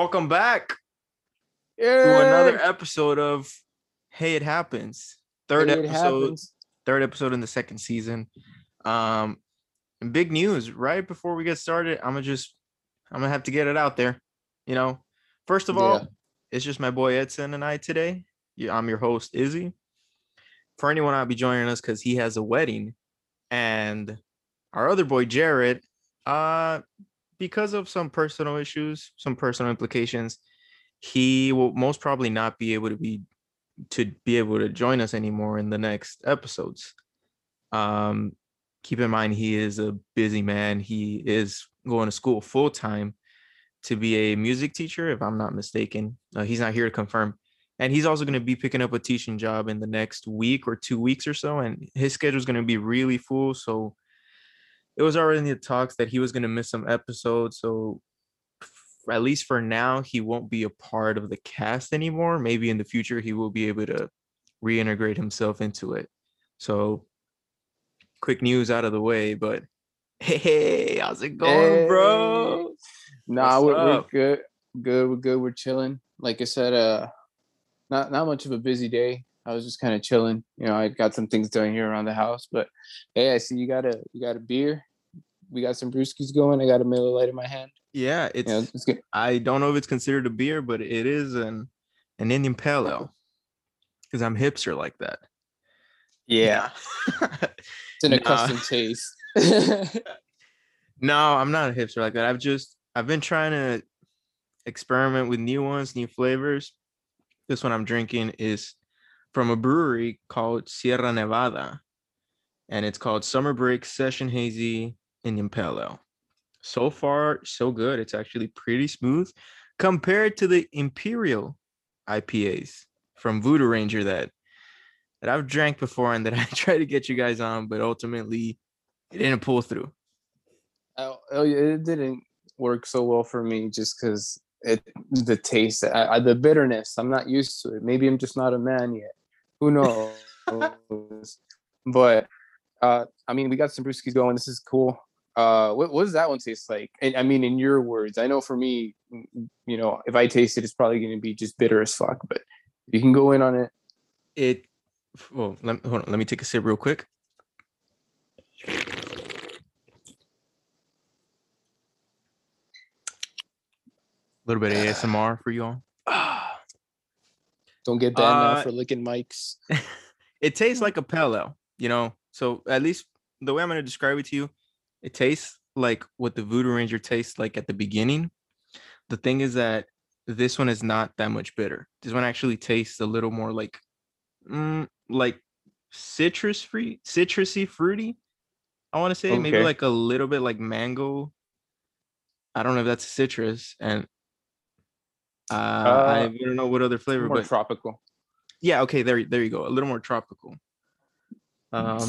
Welcome back Yeah. to another episode of Hey It Happens. Third It episode, happens. third episode in the second season. Um and big news, right before we get started, I'm gonna just I'm gonna have to get it out there. You know, first of all, it's just my boy Edson and I today. I'm your host, Izzy. For anyone I'll be joining us because he has a wedding, and our other boy Jared, uh, because of some personal issues, some personal implications, he will most probably not be able to be to be able to join us anymore in the next episodes. Um, keep in mind he is a busy man. He is going to school full time to be a music teacher, if I'm not mistaken. Uh, he's not here to confirm. And he's also going to be picking up a teaching job in the next week or two weeks or so. And his schedule is going to be really full. So it was already in the talks that he was going to miss some episodes. So at least for now, he won't be a part of the cast anymore. Maybe in the future, he will be able to reintegrate himself into it. So quick news out of the way, but hey, how's it going, bro? Nah, we're, we're good. Good. We're good. We're chilling. Like I said, uh, not not much of a busy day. I was just kind of chilling. You know, I got some things done here around the house. But hey, I see you got a you got a beer. We got some brewskis going. I got a Miller Lite in my hand. Yeah, it's You know, it's good. I don't know if it's considered a beer, but it is an an Indian pale ale. Because I'm hipster like that. Yeah, it's an accustomed taste. no, I'm not a hipster like that. I've just I've been trying to experiment with new ones, new flavors. This one I'm drinking is from a brewery called Sierra Nevada, and it's called Summer Break Session Hazy Indian Pale Ale. So far, so good. It's actually pretty smooth compared to the Imperial IPAs from Voodoo Ranger that that I've drank before and that I tried to get you guys on, but ultimately it didn't pull through. oh, oh, yeah, it didn't work so well for me just because it the taste, I, I, the bitterness. I'm not used to it. Maybe I'm just not a man yet. Who knows? but uh, I mean, we got some brewskis going. This is cool. Uh, what, what does that one taste like? And I mean, in your words, I know for me, you know, if I taste it, it's probably going to be just bitter as fuck. But you can go in on it. It well, let, hold on, let me take a sip real quick. A little bit of ASMR for you all. Don't get banned now Uh, for licking mics. it tastes like a pale ale, you know. So at least the way I'm gonna describe it to you, it tastes like what the Voodoo Ranger tastes like at the beginning. The thing is that this one is not that much bitter. This one actually tastes a little more like, mm, like citrus free, citrusy, fruity. I want to say maybe like a little bit like mango. I don't know if that's citrus, and uh, I Uh, don't know what other flavor, More but tropical. yeah, okay, there, there you go. A little more tropical. Um,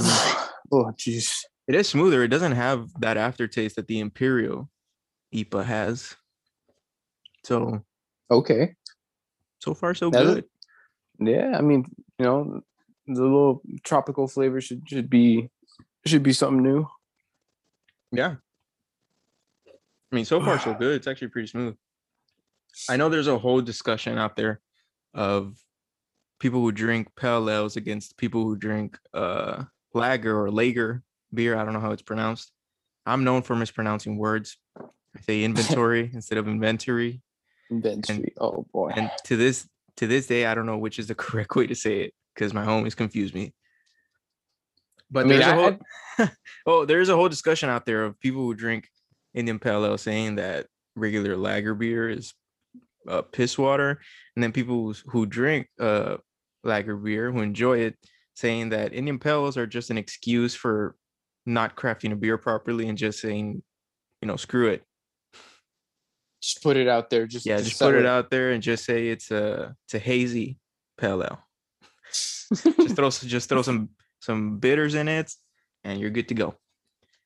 oh, jeez. It is smoother. It doesn't have that aftertaste that the Imperial IPA has. So Okay. so far so That is- good. Yeah, I mean, you know, the little tropical flavor should should be should be something new. Yeah. I mean, so far so good. It's actually pretty smooth. I know there's a whole discussion out there of people who drink pale ales against people who drink uh lager or lager beer. I don't know how it's pronounced. I'm known for mispronouncing words. I say inventory instead of inventory. Ben Street. Oh boy. and to this to this day i don't know which is the correct way to say it because my homies confuse me but I mean, there's a I- whole oh there's a whole discussion out there of people who drink indian pale ale saying that regular lager beer is uh, piss water and then people who drink uh lager beer who enjoy it saying that indian pale ales are just an excuse for not crafting a beer properly and just saying you know screw it just put it out there. Just yeah just put sell it out there and just say it's a it's a hazy pale ale just throw just throw some some bitters in it and you're good to go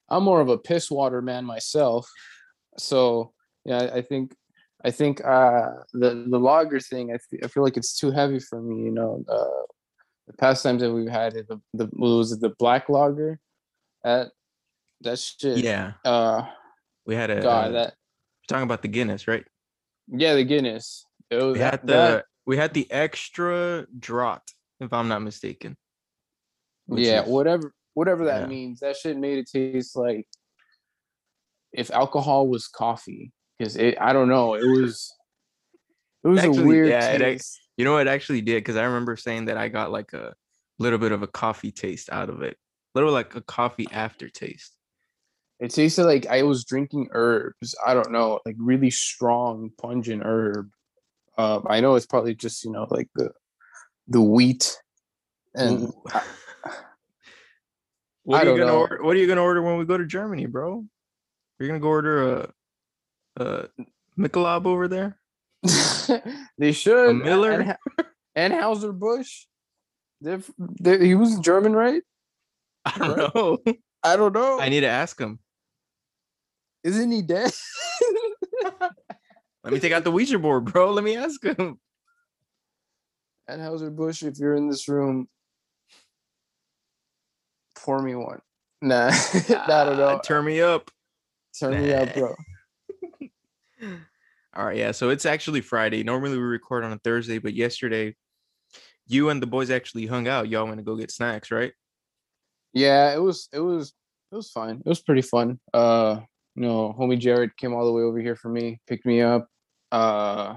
I'm more of a piss water man myself, so yeah, I think I think uh, the the lager thing. I, th- I feel like it's too heavy for me. You know, uh, the past times that we've had it, the, the was it the black lager? That that shit. Yeah, Uh, we had a. God, uh, that talking about the Guinness, right? yeah, the Guinness. It was We that, had the that- we had the extra draught, if I'm not mistaken. yeah, is- whatever whatever that yeah. means. That shit made it taste like if alcohol was coffee. Because it, I don't know, it was it was Actually, a weird yeah, it taste. You know what it actually did? Because I remember saying that I got like a little bit of a coffee taste out of it, little like a coffee aftertaste. It tasted like I was drinking herbs. I don't know, like really strong, pungent herb. Um, I know it's probably just you know like the the wheat and Ooh. What I are you gonna know. order? What are you gonna order when we go to Germany, bro? Are You're gonna go order a a Michelob over there? they should. Miller? and, and Busch. They're, they he was German, right? I don't Right. know. I don't know. I need to ask him. Isn't he dead? Let me take out the Ouija board, bro. Let me ask him. And Anheuser Busch, if you're in this room, pour me one. Nah, I don't know. Ah, Turn me up. Turn me up, bro. All right, yeah. So it's actually Friday. Normally we record on a Thursday, but yesterday you and the boys actually hung out. Y'all went to go get snacks, right? Yeah, it was it was it was fine. It was pretty fun. Uh, you know, homie Jared came all the way over here for me, picked me up. Uh,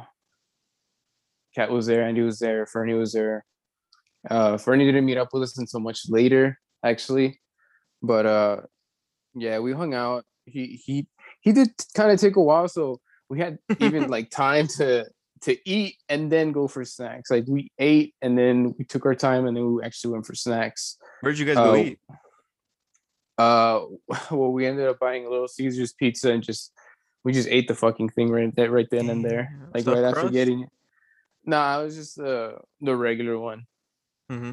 Kat was there, Andy was there, Fernie was there. Uh, Fernie didn't meet up with us until much later, actually. But uh, yeah, we hung out. He he he did kind of take a while, so we had even like time to to eat and then go for snacks. Like we ate and then we took our time and then we actually went for snacks. Where'd you guys go Oh, eat? Uh, well, we ended up buying a Little Caesars pizza and just we just ate the fucking thing right there, right then and there, like stuffed right after getting it. Nah, it was just the the regular one. Mm-hmm.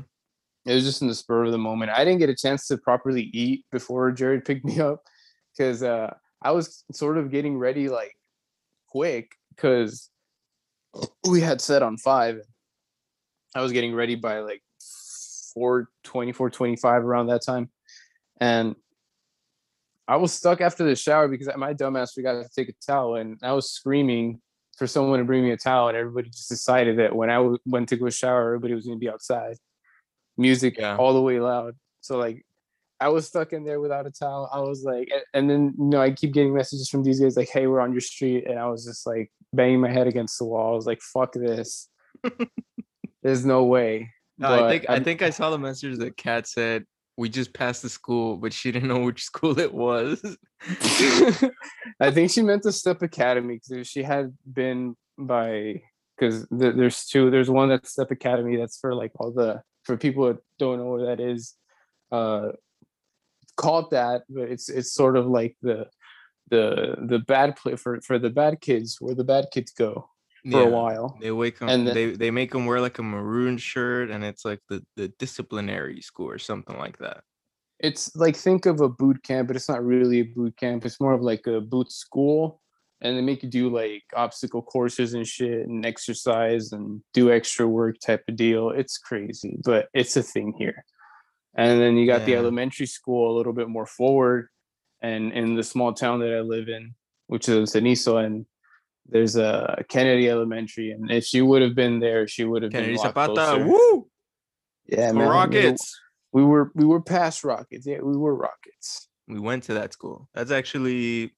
It was just in the spur of the moment. I didn't get a chance to properly eat before Jared picked me up because uh, I was sort of getting ready like quick because we had set on five. I was getting ready by like 420, 425 around that time. And I was stuck after the shower because my dumbass forgot to take a towel and I was screaming for someone to bring me a towel and everybody just decided that when I w- went to go shower, everybody was going to be outside. Music Yeah. all the way loud. So like I was stuck in there without a towel. I was like, and then you know I keep getting messages from these guys like, "Hey, we're on your street," and I was just like banging my head against the wall. I was like, "Fuck this." There's no way. No, I think I I'm- think I saw the message that Kat said we just passed the school, but she didn't know which school it was. I think she meant the Step Academy because she had been by because th- there's two. There's one that's Step Academy that's for like all the for people that don't know what that is. Uh, called that, but it's it's sort of like the the the bad play for for the bad kids where the bad kids go for Yeah. a while. They wake up. And the- they they make them wear like a maroon shirt, and it's like the the disciplinary school or something like that. it's like think of a boot camp, but it's not really a boot camp. It's more of like a boot school, and they make you do like obstacle courses and shit, and exercise and do extra work type of deal. It's crazy, but it's a thing here. And then you got the elementary school a little bit more forward, and in the small town that I live in, which is Cenizo, and there's a Kennedy Elementary, and if she would have been there, she would have Kennedy been a lot Zapata, closer. woo! Yeah, man. Rockets. We were we were past Rockets. Yeah, we were Rockets. We went to that school. That's actually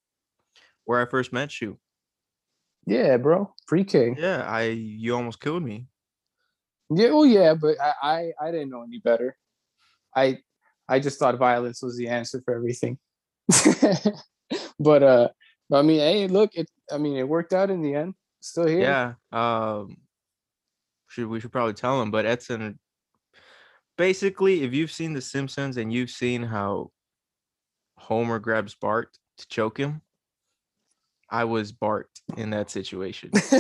where I first met you. Yeah, bro. Pre-K. Yeah, I you almost killed me. Yeah, well, yeah, but I, I I didn't know any better. I I just thought violence was the answer for everything. but uh, I mean, hey, look, it. I mean, it worked out in the end. Still here. Yeah. Um should we should probably tell him, but Edson basically if you've seen The Simpsons and you've seen how Homer grabs Bart to choke him, I was Bart in that situation.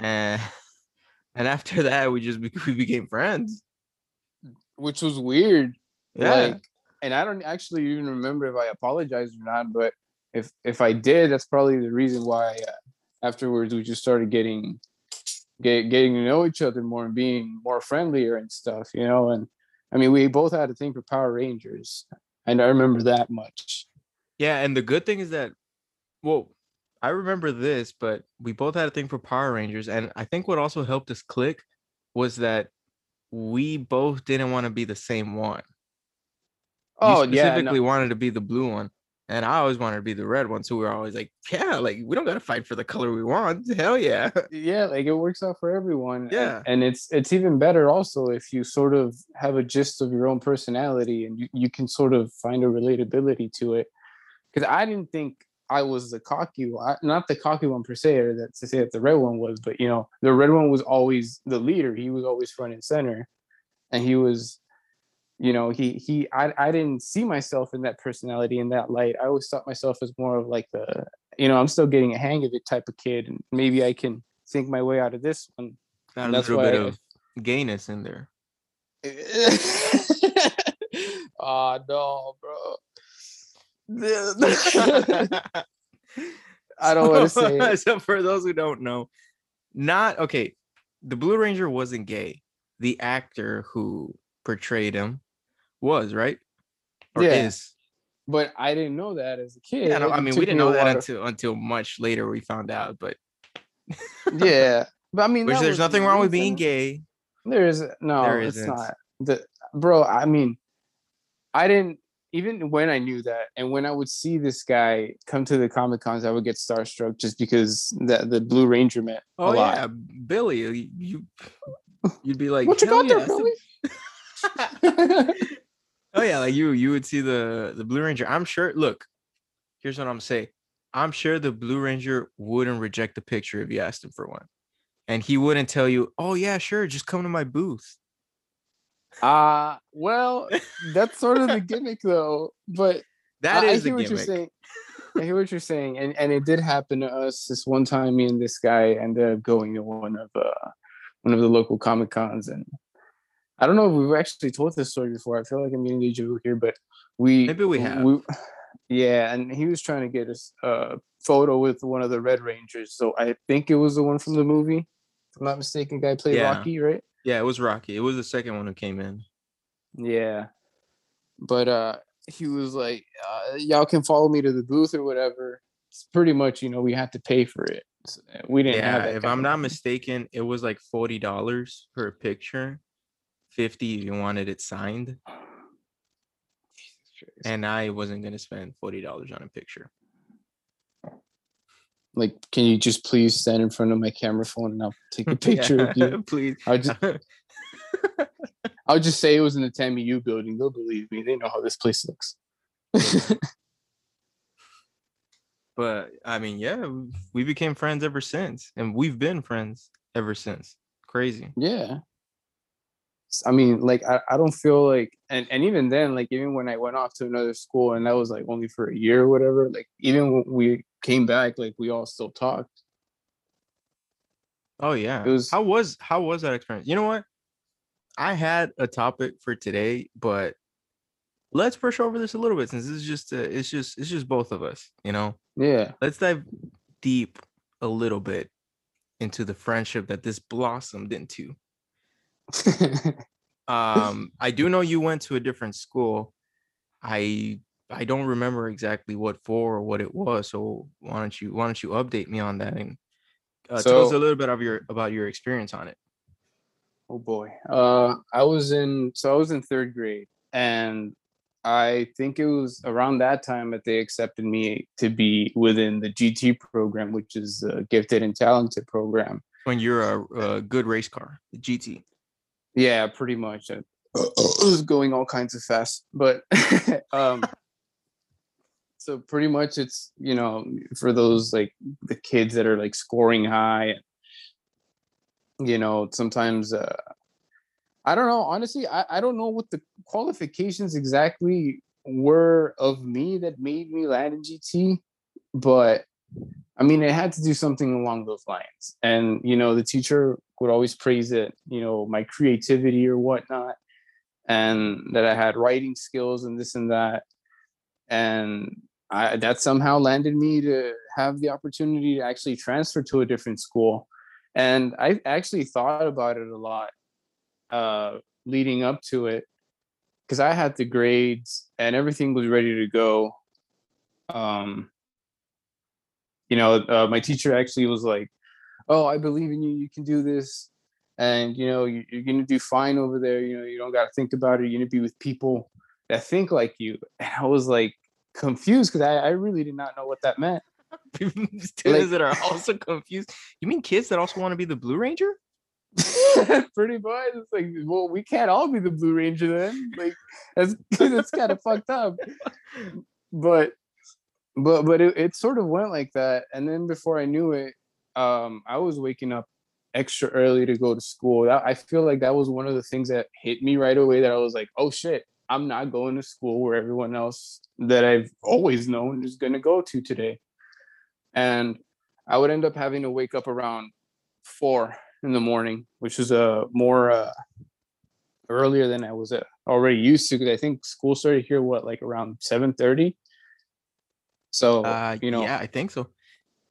and and after that we just we became friends. Which was weird. Yeah. Like, and I don't actually even remember if I apologized or not, but if if I did, that's probably the reason why uh, afterwards we just started getting get, getting to know each other more and being more friendlier and stuff, you know. And I mean, we both had a thing for Power Rangers, and I remember that much. Yeah, and the good thing is that, well, I remember this, but we both had a thing for Power Rangers, and I think what also helped us click was that we both didn't want to be the same one. You Oh yeah, no, specifically wanted to be the blue one, and I always wanted to be the red one. So we were always like, yeah, like we don't gotta fight for the color we want. Hell yeah. yeah, like it works out for everyone. Yeah. and it's it's even better also if you sort of have a gist of your own personality and you, you can sort of find a relatability to it. Because I didn't think I was the cocky one, not the cocky one per se, or that to say that the red one was, but you know, the red one was always the leader. He was always front and center, and he was, you know, he he. I I didn't see myself in that personality in that light. I always thought myself as more of like the, you know, I'm still getting a hang of it type of kid, and maybe I can think my way out of this one. Got a that's little bit I- of gayness in there. oh no, bro. I don't want to say it. so for those who don't know, not okay. The Blue Ranger wasn't gay. The actor who portrayed him was right, or Yeah. is. But I didn't know that as a kid. Yeah, no, I mean we didn't know that until until much later we found out. But yeah, but I mean, which there's nothing wrong with being gay. There is no, There it's isn't. The bro, I mean, I didn't even when I knew that, and when I would see this guy come to the comic cons, I would get starstruck just because that the Blue Ranger meant Oh a lot. yeah, Billy, you- you you'd be like, what you "Hell got there, yeah, Billy? Oh yeah, like you you would see the the Blue Ranger. I'm sure. Look, here's what I'm saying. I'm sure the Blue Ranger wouldn't reject the picture if you asked him for one, and he wouldn't tell you, "Oh yeah, sure, just come to my booth." Uh well, that's sort of the gimmick though. But that is I, I hear what you're saying. I hear what you're saying, and and it did happen to us this one time. Me and this guy ended up going to one of uh one of the local comic cons, and I don't know if we've actually told this story before. I feel like I'm getting a joke here, but we Maybe we have. We, yeah, and he was trying to get us a photo with one of the Red Rangers. So I think it was the one from the movie. If I'm not mistaken, guy played Yeah. Rocky, right? Yeah, it was Rocky. It was the second one who came in. Yeah. But uh he was like, uh, y'all can follow me to the booth or whatever. It's pretty much, you know, we had to pay for it. So, we didn't have Yeah, if I'm not mistaken, it was like forty dollars per picture, fifty if you wanted it signed, and I wasn't gonna spend forty dollars on a picture. like, can you just please stand in front of my camera phone and I'll take a picture Yeah, with you? please. I'll just I'll just say it was in the TAMU building. They'll believe me. They know how this place looks. But I mean, yeah, we- we became friends ever since, and we've been friends ever since. Crazy. yeah. I mean, like I, I don't feel like and, and even then, like even when I went off to another school and that was like only for a year or whatever, like even when we came back, like we all still talked. Oh yeah. It was- how was how was that experience? You know what? I had a topic for today, but let's push over this a little bit since this is just uh, it's just it's just both of us. You know, Yeah. let's dive deep a little bit into the friendship that this blossomed into. um i do know you went to a different school i i don't remember exactly what for or what it was so why don't you why don't you update me on that and uh, tell us a little bit of your about your experience on it Oh boy. Uh I was in so I was in third grade and I think it was around that time that they accepted me to be within the GT program, which is the gifted and talented program. when you're a, a good race car the gt Yeah, pretty much. It was going all kinds of fast, but um so pretty much it's you know for those like the kids that are like scoring high you know sometimes uh i don't know honestly i, I don't know what the qualifications exactly were of me that made me land in gt but i mean it had to do something along those lines. And you know the teacher would always praise it you know my creativity or whatnot and that i had writing skills and this and that. And I, that somehow landed me to have the opportunity to actually transfer to a different school. And I actually thought about it a lot uh, leading up to it because I had the grades and everything was ready to go. Um, you know, uh, my teacher actually was like, "Oh, I believe in you. You can do this." And you know you, are gonna do fine over there. You know you don't got to think about it. You're gonna be with people that think like you. And I was like confused because I, I really did not know what that meant. Students like, that are also confused. You mean kids that also want to be the Blue Ranger? Pretty much. It's like, well, we can't all be the Blue Ranger then. Like that's that's kind of fucked up. But but but it, it sort of went like that. And then before I knew it, um, I was waking up extra early to go to school. That, I feel like that was one of the things that hit me right away that I was like, oh shit, I'm not going to school where everyone else that I've always known is going to go to today. And I would end up having to wake up around four in the morning, which is a uh, more uh, earlier than I was uh, already used to. Because I think school started here what like around seven thirty. So uh, you know, yeah, I think so.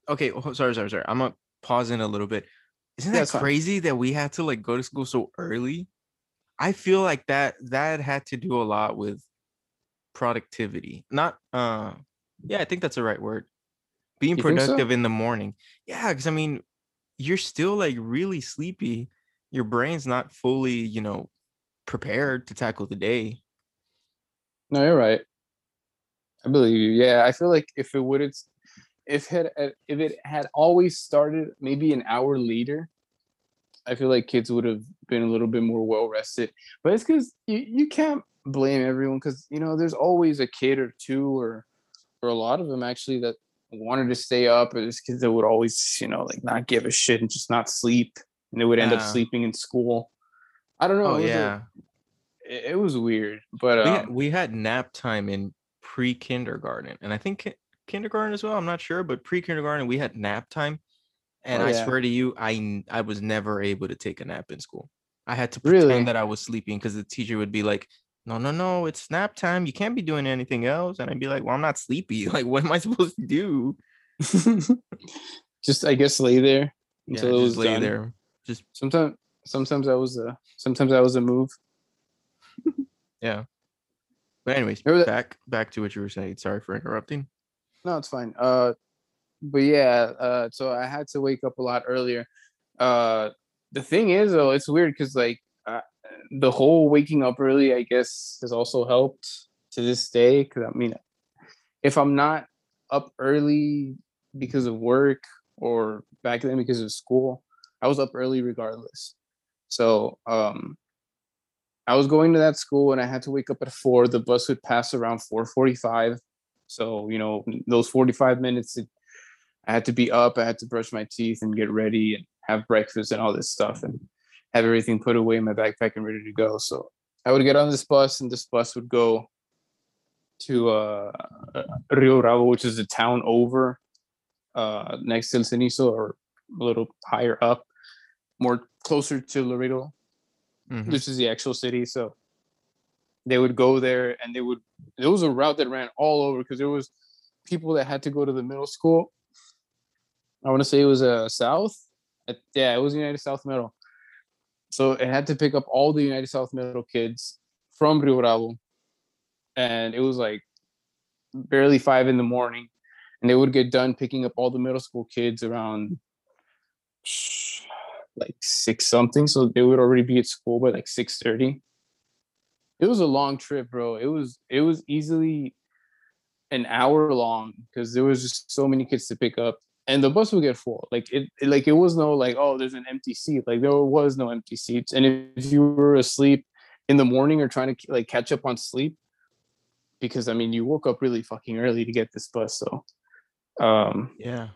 Okay, oh, sorry, sorry, sorry. I'm gonna pause in a little bit. Isn't that yeah, crazy fine. that we had to like go to school so early? I feel like that that had to do a lot with productivity. Not uh yeah, I think that's the right word. Being you productive so? in the morning. Yeah, because I mean, you're still like really sleepy. Your brain's not fully, you know, prepared to tackle the day. No, you're right. I believe you. Yeah, I feel like if it would have if it if it had always started maybe an hour later, I feel like kids would have been a little bit more well rested. But it's because you, you can't blame everyone because you know there's always a kid or two or or a lot of them actually that wanted to stay up or there's kids that would always you know like not give a shit and just not sleep and they would end yeah. up sleeping in school i don't know oh, it yeah a, it, was weird but we, um, had, we had nap time in pre-kindergarten and i think ki- kindergarten as well i'm not sure but pre-kindergarten we had nap time and oh, I swear to you, I I was never able to take a nap in school. I had to pretend really? that I was sleeping because the teacher would be like, "No, no, no, it's nap time. You can't be doing anything else." And I'd be like, "Well, I'm not sleepy. Like, what am I supposed to do?" just I guess lay there until yeah, it was lay done. there. Just sometimes sometimes I was a sometimes I was a move. yeah. But anyways, back back to what you were saying. Sorry for interrupting. No, it's fine. Uh but yeah, uh, so I had to wake up a lot earlier. Uh, the thing is, though, it's weird because like uh, the whole waking up early, I guess, has also helped to this day. Because I mean, if I'm not up early because of work or back then because of school, I was up early regardless. So um, I was going to that school and I had to wake up at four. The bus would pass around four forty-five. So you know those forty-five minutes it I had to be up. I had to brush my teeth and get ready and have breakfast and all this stuff and have everything put away in my backpack and ready to go. So I would get on this bus and this bus would go to uh, Rio Bravo, which is a town over uh, next to El Cenizo or a little higher up, more closer to Laredo. Mm-hmm. This is the actual city. So they would go there and they would, it was a route that ran all over because there was people that had to go to the middle school I want to say it was a uh, South. Yeah, it was United South Middle. So it had to pick up all the United South Middle kids from Rio Bravo. And it was like barely five in the morning. And they would get done picking up all the middle school kids around like six something. So they would already be at school by like six thirty. It was a long trip, bro. It was it was easily an hour long because there was just so many kids to pick up and the bus would get full. Like it, it, like it was no like oh there's an empty seat. Like there was no empty seats. And if you were asleep in the morning or trying to like catch up on sleep, because I mean you woke up really fucking early to get this bus, so um yeah.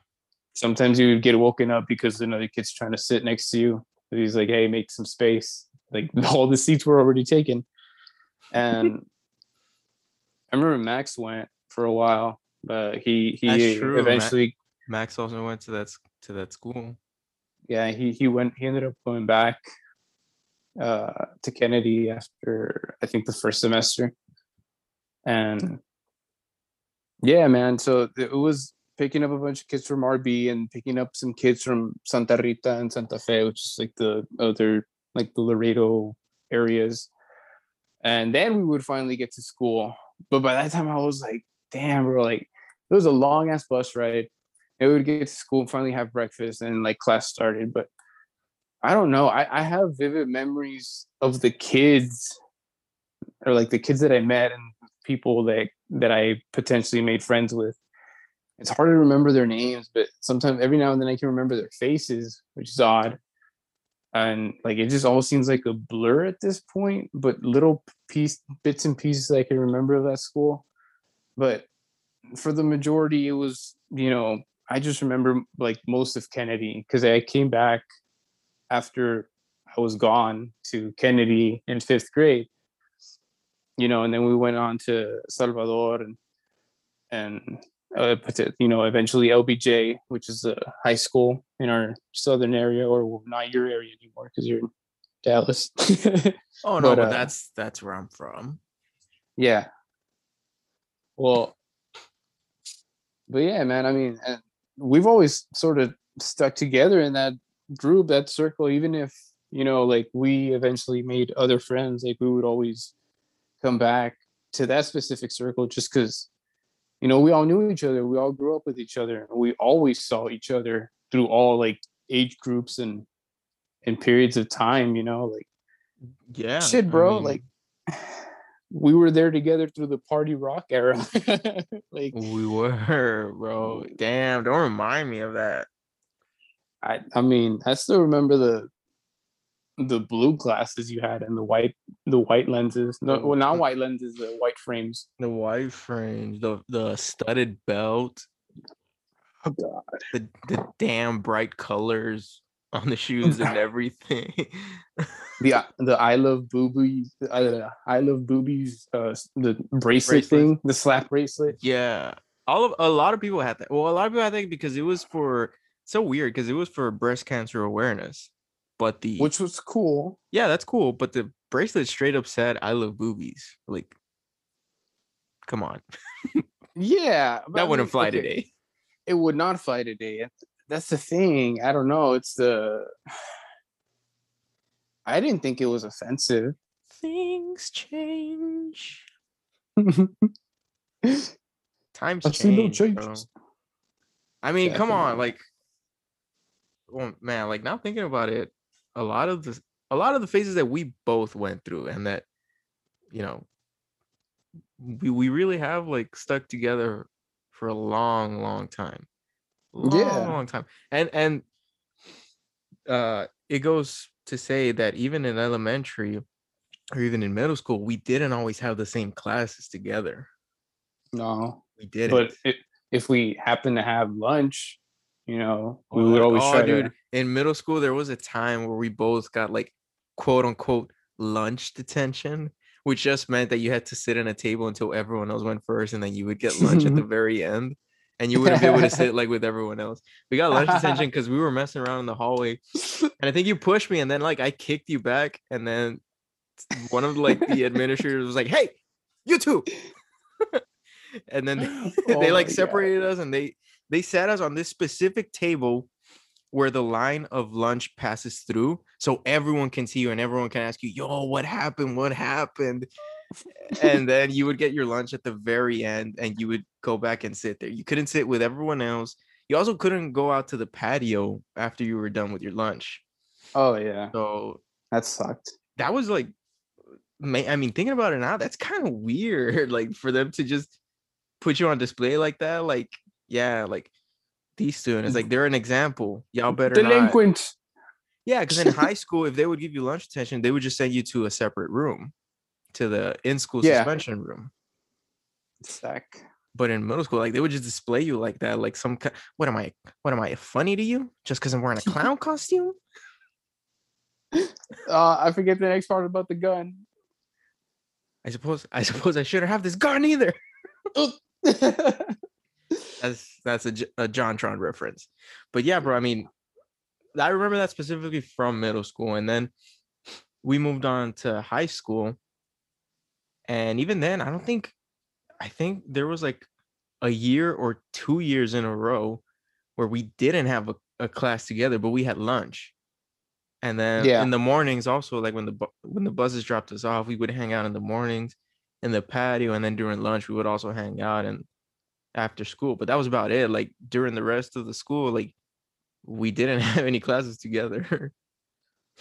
Sometimes you would get woken up because another kid's trying to sit next to you. He's like, "Hey, make some space." Like all the seats were already taken, and I remember Max went for a while, but he he eventually Max also went to that to that school. Yeah, he he went. He ended up going back uh, to Kennedy after I think the first semester, and yeah, man. So it was picking up a bunch of kids from RB and picking up some kids from Santa Rita and Santa Fe, which is like the other like the Laredo areas. And then we would finally get to school. But by that time I was like, damn, bro, like it was a long ass bus ride. We would get to school and finally have breakfast and like class started. But I don't know. I, I have vivid memories of the kids or like the kids that I met and people that that I potentially made friends with. It's hard to remember their names, but sometimes every now and then I can remember their faces, which is odd. And like it just all seems like a blur at this point, but little piece bits and pieces I can remember of that school. But for the majority, it was, you know, I just remember like most of Kennedy because I came back after I was gone to Kennedy in fifth grade you know, and then we went on to Salvador and and uh, you know eventually LBJ, which is a high school in our southern area, or not your area anymore because you're in Dallas. oh no, but, but uh, that's that's where I'm from. Yeah. Well, but yeah, man. I mean, we've always sort of stuck together in that group, that circle, even if you know, like we eventually made other friends. Like we would always come back to that specific circle just because you know we all knew each other we all grew up with each other we always saw each other through all like age groups and and periods of time you know like yeah shit bro I mean, like we were there together through the party rock era. Like we were bro. damn don't remind me of that. I i mean i still remember the the blue glasses you had and the white the white lenses. No, well, not white lenses, the white frames. The white frames, the the studded belt. Oh god. The the damn bright colors on the shoes and everything. the the I love boobies. Uh, I love boobies. Uh, the bracelet, bracelet thing, the slap bracelet. Yeah, all of a lot of people had that. Well, a lot of people i think because it was for so weird because it was for breast cancer awareness but the which was cool. Yeah, that's cool. But the bracelet straight up said, "I love boobies." Like, come on. yeah, that wouldn't mean, fly okay. today. It would not fly today. That's the thing. I don't know. It's the. I didn't think it was offensive. Things change. Times change. No I mean, Definitely. come on, like, well, man, like now thinking about it, a lot of the a lot of the phases that we both went through and that you know we we really have like stuck together for a long long time. Long, yeah. Long time. And and uh it goes to say that even in elementary or even in middle school we didn't always have the same classes together. No. We didn't. But it, if we happen to have lunch you know, we would always oh, try dude. To... In middle school, there was a time where we both got like quote unquote lunch detention, which just meant that you had to sit at a table until everyone else went first, and then you would get lunch at the very end. And you wouldn't be able to sit like with everyone else. We got lunch detention because we were messing around in the hallway. And I think you pushed me, and then like I kicked you back, and then one of like the administrators was like, Hey, you two. and then they, oh they like separated God. us and they they sat us on this specific table where the line of lunch passes through so everyone can see you and everyone can ask you yo what happened? What happened? And then you would get your lunch at the very end and you would go back and sit there. You couldn't sit with everyone else. You also couldn't go out to the patio after you were done with your lunch. Oh yeah. So that sucked. that was like i mean thinking about it now that's kind of weird like for them to just put you on display like that like yeah, like these students, like they're an example. Y'all better delinquent. Not. Yeah, because in high school, if they would give you lunch attention, they would just send you to a separate room, to the in-school yeah. suspension room. Sick. But in middle school, like they would just display you like that, like some. What am I? What am I funny to you? Just because I'm wearing a clown costume? Uh, I forget the next part about the gun. I suppose. I suppose I shouldn't have this gun either that's that's a, a JonTron reference. But yeah, bro. I mean, I remember that specifically from middle school, and then we moved on to high school. And even then, I don't think, I think there was like a year or two years in a row where we didn't have a, a class together, but we had lunch. And then Yeah. in the mornings, also like when the when the buses dropped us off, we would hang out in the mornings in the patio, and then during lunch we would also hang out and after school. But that was about it. Like during the rest of the school, like we didn't have any classes together.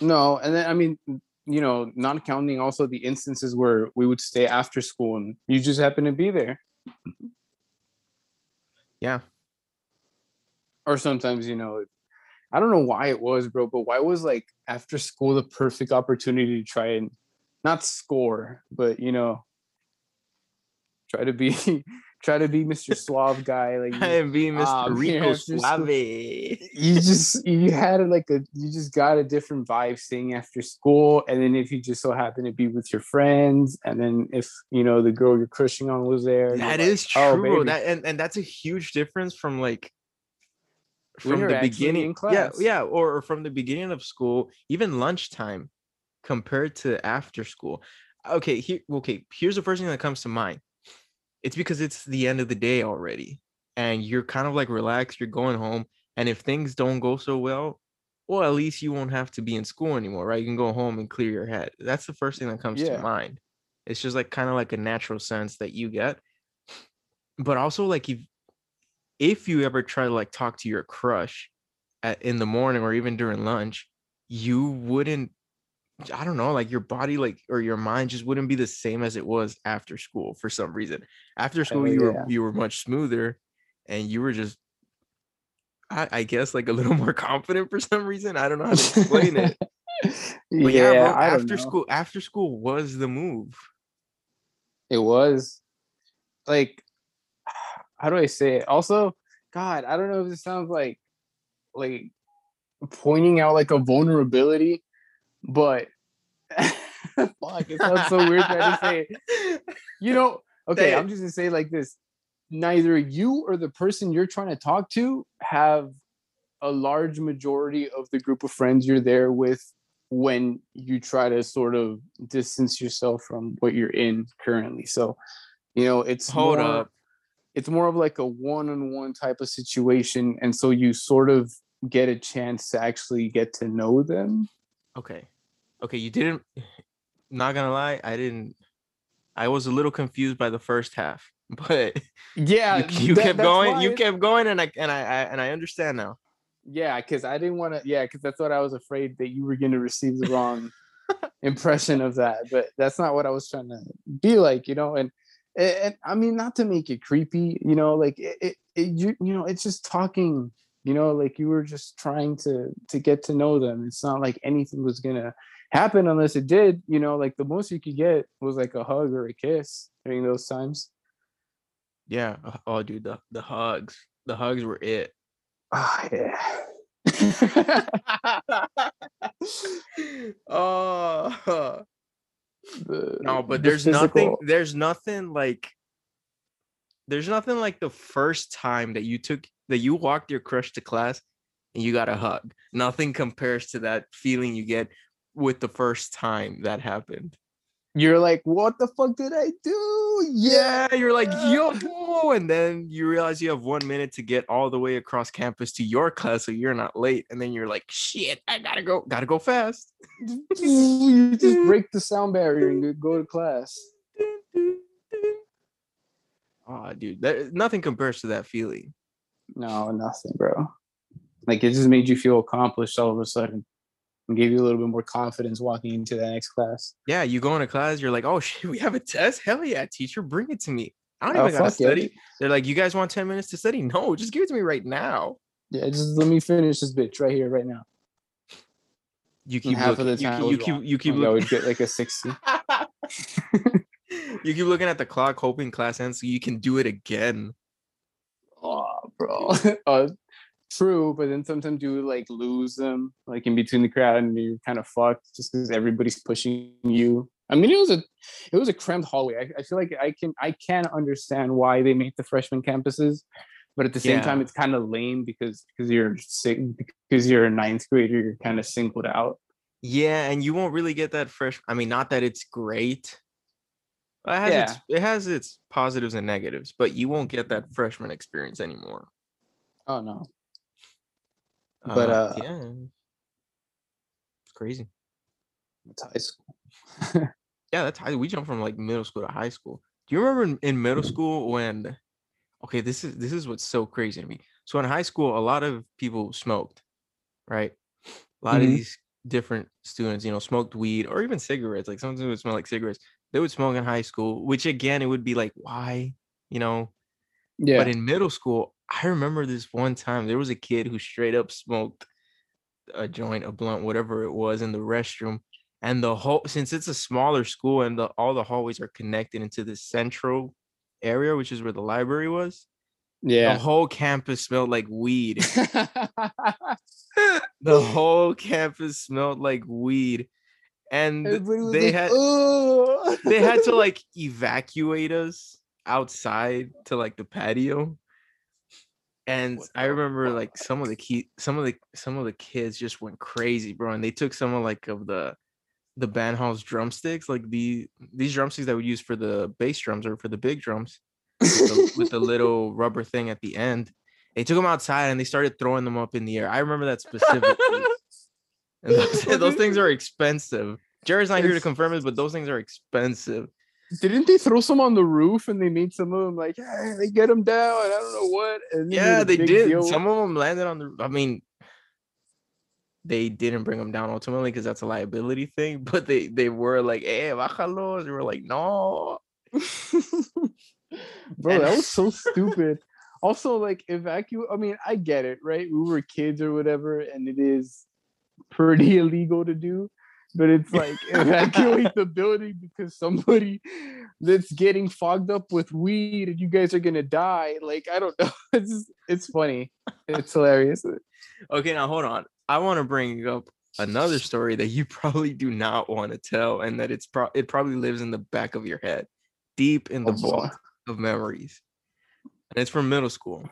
No, and then I mean, you know, not counting also the instances where we would stay after school and you just happen to be there. yeah, Or sometimes, you know, I don't know why it was, bro, but why was like after school the perfect opportunity to try and not score, but you know, try to be try to be Mr. Suave guy. Like I you, am being Mr. Ah, man, Rico school- Suave. you just you had like a you just got a different vibe staying after school. And then if you just so happen to be with your friends, and then if you know the girl you're crushing on was there, you're like, true, "Oh, baby." That and, and that's a huge difference from like from the beginning. in Yeah, yeah, or, or from the beginning of school, even lunchtime compared to after school. Okay, here okay, here's the first thing that comes to mind. It's because it's the end of the day already. And you're kind of like relaxed, you're going home. And if things don't go so well, well, at least you won't have to be in school anymore, right? You can go home and clear your head. That's the first thing that comes Yeah. to mind. It's just like kind of like a natural sense that you get. But also like if if you ever try to like talk to your crush at, in the morning or even during lunch, you wouldn't I don't know, like your body like or your mind just wouldn't be the same as it was after school for some reason. After school Hell you yeah. were you were much smoother and you were just I, I guess like a little more confident for some reason. I don't know how to explain it. Yeah, yeah, bro, after school, after school was the move. It was like, how do I say it? Also, God, I don't know if this sounds like like pointing out like a vulnerability, but fuck, it sounds so weird trying to say it. You know, okay, I'm just gonna say like this. Neither you or the person you're trying to talk to have a large majority of the group of friends you're there with when you try to sort of distance yourself from what you're in currently. So, you know, it's Hold more, up. It's more of like a one-on-one type of situation, and so you sort of get a chance to actually get to know them. Okay. Okay, you didn't not gonna lie, I didn't I was a little confused by the first half, but Yeah, you, you that- kept going, you kept going, and I and I, I and I understand now. Yeah, because I didn't want to. Yeah, because that's what I was afraid that you were going to receive the wrong impression of that. But that's not what I was trying to be like, you know. And and, and I mean, not to make it creepy, you know, like it, it, it you you know, it's just talking, you know, like you were just trying to to get to know them. It's not like anything was gonna happen unless it did, you know. Like the most you could get was like a hug or a kiss during those times. Yeah. uh, Oh, dude, the the hugs, the hugs were it. Ah, yeah. oh The- no, but the there's nothing. There's nothing like. There's nothing like the first time that you took that you walked your crush to class and you got a hug. Nothing compares to that feeling you get with the first time that happened. you're like, what the fuck did I do? Yeah. Yeah, you're like, yo, and then you realize you have one minute to get all the way across campus to your class so you're not late. And then you're like, shit, I gotta go, gotta go fast. you just break the sound barrier and go to class. Oh, dude, that, nothing compares to that feeling. No, nothing, bro. Like it just made you feel accomplished all of a sudden and gave you a little bit more confidence walking into that next class. Yeah, you go into class, you're like, oh shit, we have a test. Hell yeah, teacher, bring it to me. I don't Oh, even gotta study. They're like, you guys want 10 minutes to study? No, just give it to me right now. Yeah, just let me finish this bitch right here, right now. You And keep half looking, of the you, keep- you keep you keep Maybe I looking. would get like a 60. you keep looking at the clock, hoping class ends so you can do it again. Uh, true, but then sometimes you like lose them, like in between the crowd, and you're kind of fucked just because everybody's pushing you. I mean, it was a, it was a cramped hallway. I, I feel like I can, I can understand why they make the freshman campuses, but at the same time, it's kind of lame because because you're sick because you're a ninth grader, you're kind of singled out. Yeah, and you won't really get that fresh. I mean, not that it's great, It has Yeah. its it has its positives and negatives, but you won't get that freshman experience anymore. Oh no. But, uh, yeah, it's crazy. It's high school. Yeah, that's high. We jump from like middle school to high school. Do you remember in, in middle school when? Okay, this is this is what's so crazy to me. So in high school, a lot of people smoked, right? A lot of Mhm. these different students, you know, smoked weed or even cigarettes. Like something would smell like cigarettes. They would smoke in high school, which again, it would be like, why? You know, Yeah. but in middle school, I remember this one time there was a kid who straight up smoked a joint, a blunt, whatever it was, in the restroom. And the whole since it's a smaller school and the all the hallways are connected into the central area, which is where the library was, Yeah. the whole campus smelled like weed. the whole campus smelled like weed. And they like, had "Ugh." they had to like evacuate us outside to like the patio. And i remember like some of the key some of the some of the kids just went crazy bro and they took some of like of the the band hall's drumsticks like the these drumsticks that we use for the bass drums or for the big drums with the, with the little rubber thing at the end they took them outside and they started throwing them up in the air. I remember that specifically and those, those things are expensive jared's not here to confirm it but those things are expensive Didn't they throw some on the roof and they made some of them like, hey, they get them down. I don't know what. And Yeah, they did. deal. Some of them landed on the. I mean, they didn't bring them down ultimately because that's a liability thing. But they they were like, eh, "Hey, bájalo." They were like, "No." Bro, that was so stupid. Also, like evacuate. I mean, I get it, right? We were kids or whatever, and it is pretty illegal to do. But it's like evacuate the building because somebody that's getting fogged up with weed and you guys are gonna die. Like I don't know. It's just, it's funny. It's hilarious. Okay, now hold on. I want to bring up another story that you probably do not want to tell, and that it's pro- it probably lives in the back of your head, deep in the Oh, vault of memories, and it's from middle school.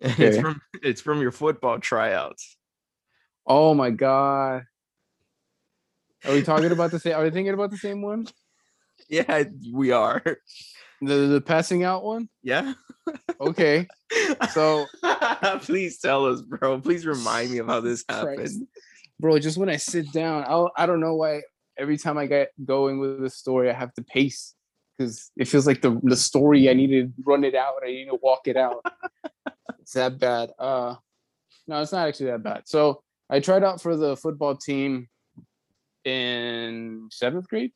And it's from it's from your football tryouts. Oh my god. Are we talking about the same? Are we thinking about the same one? Yeah, we are. The the passing out one? Yeah. Okay. So please tell us, bro. Please remind me of how this Christ. happened. bro just when i sit down I'll, i don't know why every time i get going with a story i have to pace because it feels like the, the story i need to run it out i need to walk it out it's that bad uh no it's not actually that bad so i tried out for the football team in seventh grade?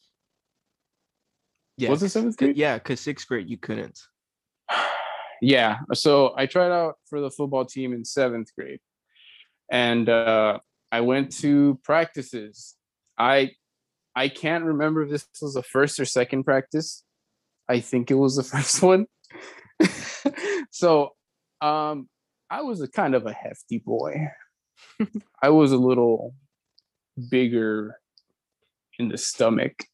Yeah. was it seventh grade? Yeah, because sixth grade you couldn't. yeah so i tried out for the football team in seventh grade. And uh i went to practices. I i can't remember if this was the first or second practice. I think it was the first one. So um i was a kind of a hefty boy i was a little bigger in the stomach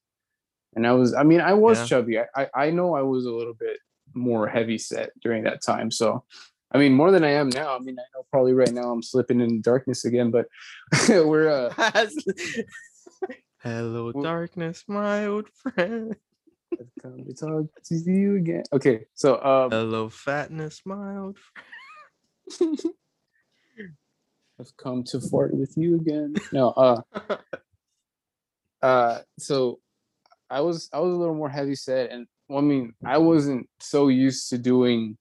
and i was i mean i was Yeah. chubby I, I i know i was a little bit more heavy set during that time so i mean more than i am now i mean i know probably right now i'm slipping in darkness again but we're uh Hello, Well- darkness, my old friend. I've come to talk to you again okay so um Hello, fatness, my old friend. i've come to fart with you again no uh uh so i was i was a little more heavy set and well, i mean i wasn't so used to doing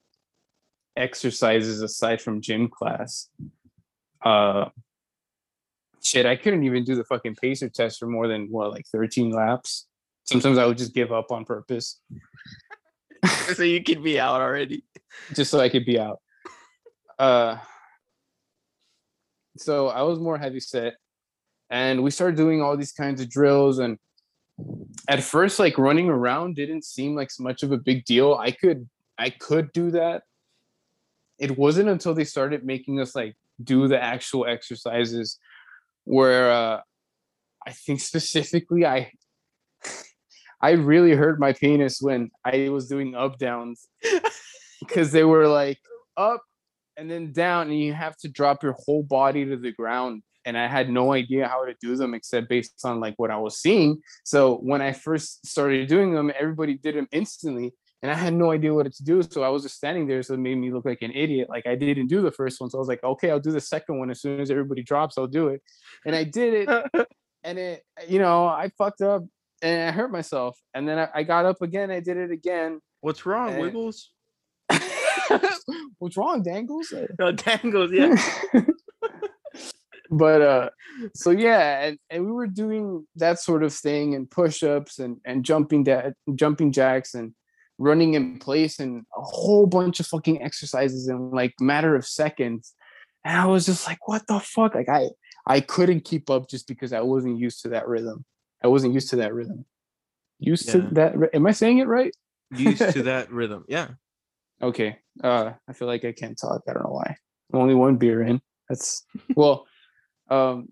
exercises aside from gym class uh shit i couldn't even do the fucking pacer test for more than what like 13 laps sometimes i would just give up on purpose so you could be out already. just so I could be out. Uh, so I was more heavy set, and we started doing all these kinds of drills. And at first, like running around didn't seem like so much of a big deal. I could I could do that. It wasn't until they started making us like do the actual exercises where uh, I think specifically I I really hurt my penis when I was doing up downs because they were like up and then down and you have to drop your whole body to the ground and I had no idea how to do them except based on like what I was seeing. So when I first started doing them, everybody did them instantly, and I had no idea what to do. So I was just standing there, so it made me look like an idiot. Like I didn't do the first one, so I was like, okay, I'll do the second one as soon as everybody drops. I'll do it, and I did it, and it, you know, I fucked up and I hurt myself, and then I, I got up again. I did it again. What's wrong, Wiggles? What's wrong, Dangles? No, Dangles, yeah. but uh so yeah and, and we were doing that sort of thing and push-ups and and jumping da- jumping jacks and running in place and a whole bunch of fucking exercises in like matter of seconds and i was just like what the fuck like i i couldn't keep up just because i wasn't used to that rhythm i wasn't used to that rhythm used Yeah. to that am i saying it right Used to that rhythm. Yeah. Okay. Uh I feel like I can't talk. I don't know why. Only one beer in. That's well, um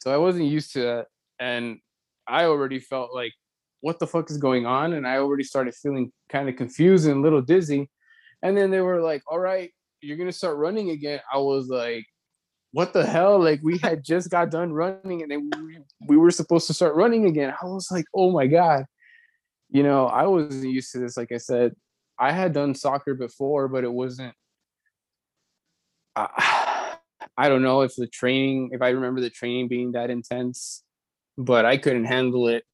so I wasn't used to that and I already felt like what the fuck is going on and I already started feeling kind of confused and a little dizzy. And then they were like, "All right, you're going to start running again." I was like, "What the hell? Like we had just got done running and then we, we were supposed to start running again." I was like, "Oh my god." You know, I wasn't used to this like I said I had done soccer before, but it wasn't. I I don't know if the training, if I remember the training being that intense, but I couldn't handle it.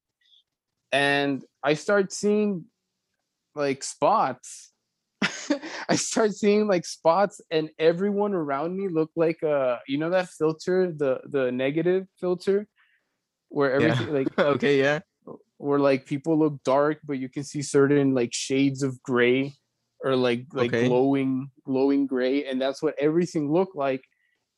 And I start seeing like spots. I start seeing like spots, and everyone around me looked like uh, you know that filter, the the negative filter, where Yeah. everything like okay, yeah. Where like people look dark but you can see certain like shades of gray or like like Okay. glowing glowing gray and that's what everything looked like.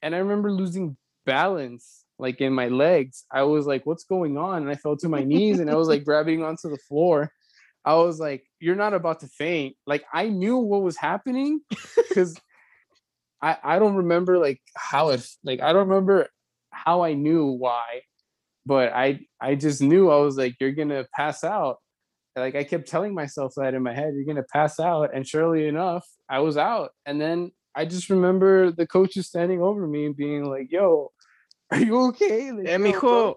And i remember losing balance like in my legs. I was like what's going on? And i fell to my knees and i was like grabbing onto the floor. I was like you're not about to faint. Like i knew what was happening because i i don't remember like how it like i don't remember how i knew why but I I just knew I was like, you're gonna pass out. Like I kept telling myself that in my head, you're gonna pass out. And surely enough, I was out. And then I just remember the coaches standing over me and being like, yo, are you okay? Like, eh, "Yo, mijo.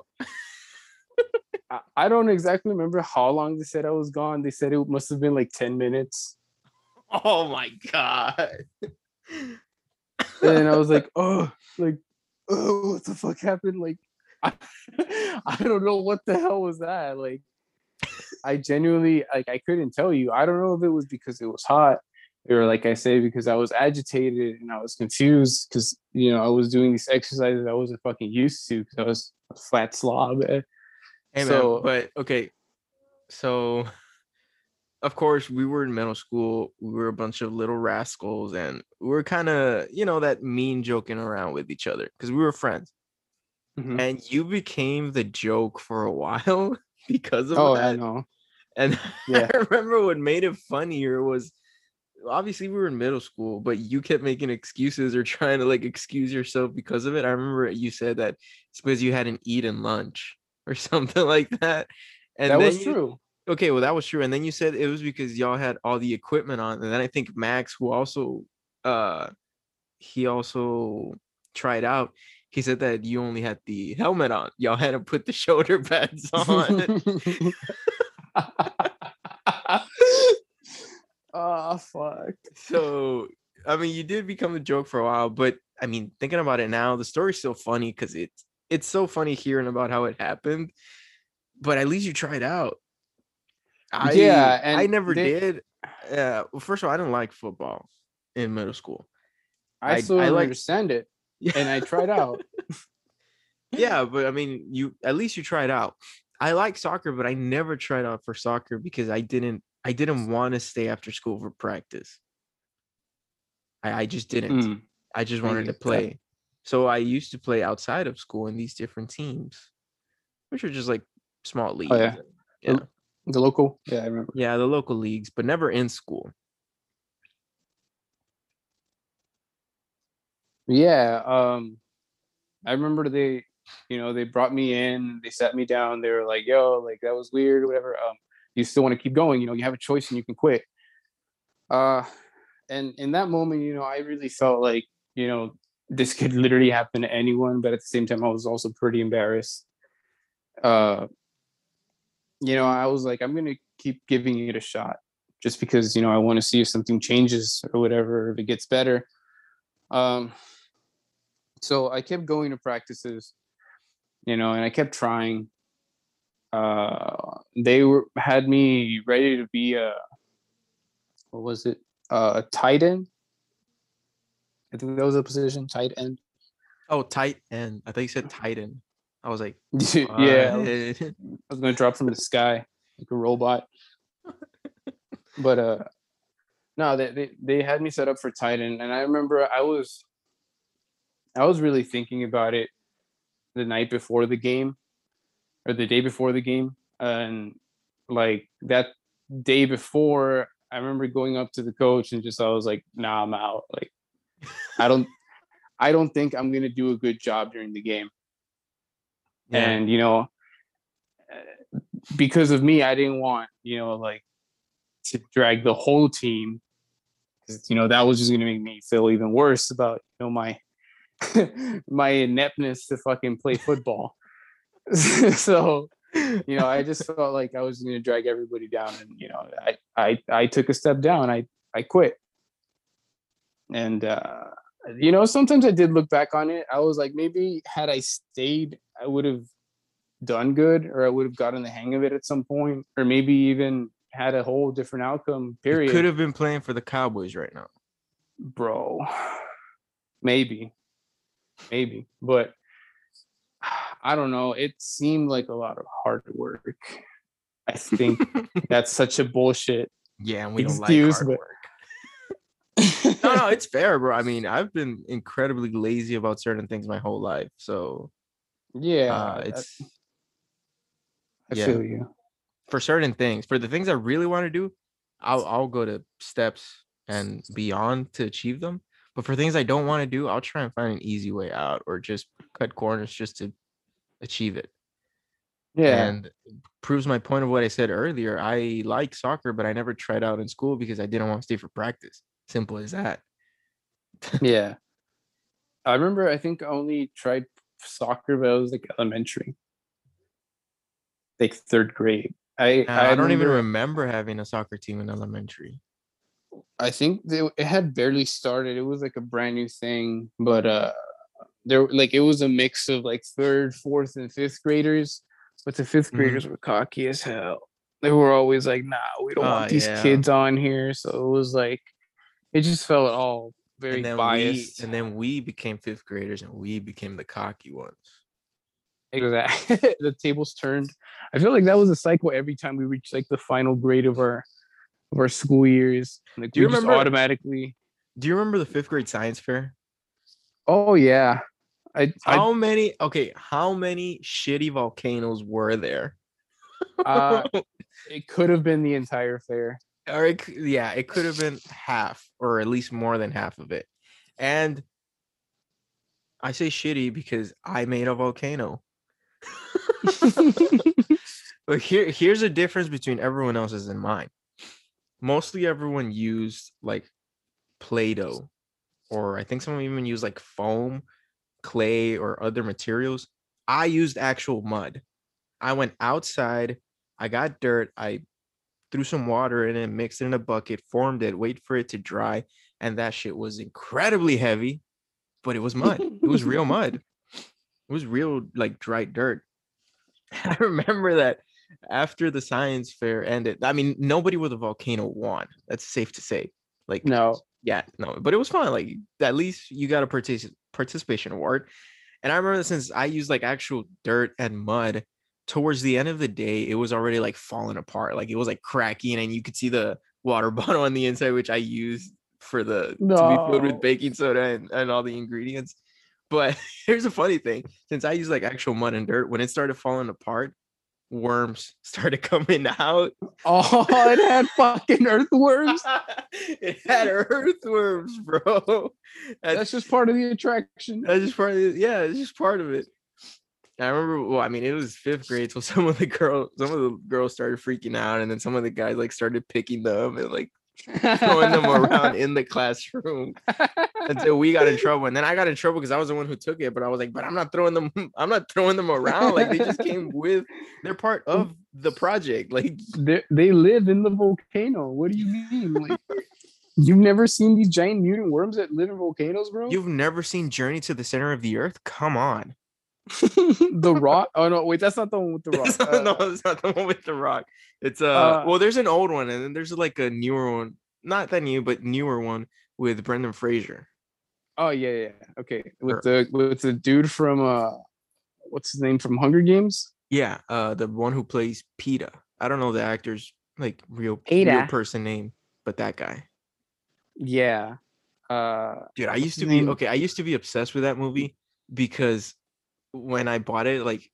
I, I don't exactly remember how long they said I was gone. They said it must have been like 10 minutes. Oh my god. And I was like, oh, like, oh, what the fuck happened? Like, I, I don't know what the hell was that. Like, I genuinely, like, I couldn't tell you. I don't know if it was because it was hot or, like I say, because I was agitated and I was confused because, you know, I was doing these exercises I wasn't fucking used to because I was a flat slob. eh. Hey man, So- but okay. So of course we were in middle school. We were a bunch of little rascals and we were kind of, you know, that mean joking around with each other because we were friends. Mhm. And you became the joke for a while because of Oh, I that. know. And Yeah. I remember what made it funnier was obviously we were in middle school, but you kept making excuses or trying to like excuse yourself because of it. I remember you said that it's because you hadn't eaten lunch or something like that. And that was you- true. Okay, well that was true. And then you said it was because y'all had all the equipment on. And then I think Max, who also uh he also tried out, he said that you only had the helmet on. Y'all had to put the shoulder pads on. oh fuck. so I mean, you did become a joke for a while, but I mean, thinking about it now, the story's still funny because it's it's so funny hearing about how it happened. But at least you tried out. I, Yeah, I never they- did. Uh, well, first of all, I didn't like football in middle school. I, I- still I understand it. And I tried out. yeah, but I mean, you at least you tried out. I like soccer, but I never tried out for soccer because I didn't. I didn't want to stay after school for practice. I, I just didn't. Mm. I just wanted to play. So I used to play outside of school in these different teams, which are just like small leagues. Oh, yeah. yeah, The local? Yeah, I remember. yeah, the local leagues, but never in school. Yeah. Um I remember they, you know, they brought me in, they sat me down, they were like, yo, like that was weird, whatever. Um, you still want to keep going, you know, you have a choice and you can quit. Uh and in that moment, you know, I really felt like, you know, this could literally happen to anyone, but at the same time, I was also pretty embarrassed. Uh, you know, I was like, I'm gonna keep giving it a shot, just because you know I want to see if something changes or whatever, if it gets better. Um, so I kept going to practices, you know, and I kept trying. Uh, they were had me ready to be a what was it? Uh, a tight end. I think that was a position, tight end. Oh, tight end. I thought you said Titan. I was like, yeah, I was, I was gonna drop from the sky like a robot. but uh no, they, they they had me set up for tight end, and I remember I was I was really thinking about it the night before the game or the day before the game. And like that day before, I remember going up to the coach and just I was like, nah, I'm out. Like I don't I don't think I'm gonna do a good job during the game. Yeah. And you know, because of me, I didn't want, you know, like to drag the whole team. 'Cause, you know, that was just gonna make me feel even worse about, you know, my my ineptness to fucking play football. so, you know, I just felt like I was going to drag everybody down, and you know, I I I took a step down. I I quit, and uh, you know, sometimes I did look back on it. I was like, maybe had I stayed, I would have done good, or I would have gotten the hang of it at some point, or maybe even had a whole different outcome. You Period could have been playing for the Cowboys right now. bro maybe maybe but i don't know it seemed like a lot of hard work i think that's such a bullshit Yeah, and we don't like hard but- work. No, no, it's fair, bro. I mean, I've been incredibly lazy about certain things my whole life. So yeah uh, it's i yeah. feel you for certain things. For the things I really want to do, I'll I'll go to steps and beyond to achieve them. But for things I don't want to do, I'll try and find an easy way out or just cut corners just to achieve it. yeah And proves my point of what I said earlier. I like soccer, but I never tried out in school because I didn't want to stay for practice. Simple as that. yeah i remember i think i only tried soccer but i was like elementary like third grade i Uh, I, don't even remember- remember having a soccer team in elementary. I think they, it had barely started. It was like a brand new thing, but uh, there like it was a mix of like third, fourth, and fifth graders. But the 5th Mhm. graders were cocky as hell. They were always like, "Nah, we don't Oh, want these yeah. kids on here." So it was like, it just felt all very and biased. we and then we became fifth graders and we became the cocky ones. exactly, the tables turned. I feel like that was a cycle every time we reached like the final grade of our of our school years. Like Do you just remember- automatically? Do you remember the fifth grade science fair? Oh yeah, I, I How many okay, how many shitty volcanoes were there? Uh, it could have been the entire fair. or it, yeah, it could have been half or at least more than half of it. And I say shitty because I made a volcano. But here, here's a difference between everyone else's and mine. Mostly everyone used like Play-Doh, or I think some even used like foam, clay, or other materials. I used actual mud. I went outside, I got dirt, I threw some water in it, mixed it in a bucket, formed it, wait for it to dry, and that shit was incredibly heavy, but it was mud. it was real mud. It was real like dry dirt. I remember that after the science fair ended. I mean, nobody with a volcano won. That's safe to say. Like, No, yeah, no, but it was fun. Like, at least you got a partic- participation award. And I remember since I used like actual dirt and mud, towards the end of the day, it was already like falling apart. Like, it was like cracking, and you could see the water bottle on the inside, which I used for the to be filled with baking soda and, and all the ingredients. But here's a funny thing: since I use like actual mud and dirt, when it started falling apart, worms started coming out. oh, it had fucking earthworms. it had earthworms, bro. That's, That's just part of the attraction. that's just part of it. Yeah, it's just part of it. I remember. Well, I mean, it was fifth grade, so some of the girls, some of the girls started freaking out, and then some of the guys like started picking them, and like throwing them around in the classroom until we got in trouble. And then I got in trouble because I was the one who took it. But I was like, but I'm not throwing them, I'm not throwing them around. Like they just came with they're part of the project. Like they they live in the volcano. What do you mean? Like you've never seen these giant mutant worms that live in volcanoes, bro? you've never seen Journey to the Center of the Earth? Come on. the rock. Oh no, wait, that's not the one with the rock. It's not- no, Uh, it's not the one with the rock. It's uh, Uh, well, there's an old one, and then there's like a newer one, not that new, but newer one with Brendan Fraser. oh yeah, yeah. Okay, with Or- the with the dude from uh, what's his name from Hunger Games? Yeah, uh, the one who plays Peeta. I don't know the actor's like real real person name, but that guy. Yeah. Uh, Dude, I used to be okay. I used to be obsessed with that movie because when I bought it, like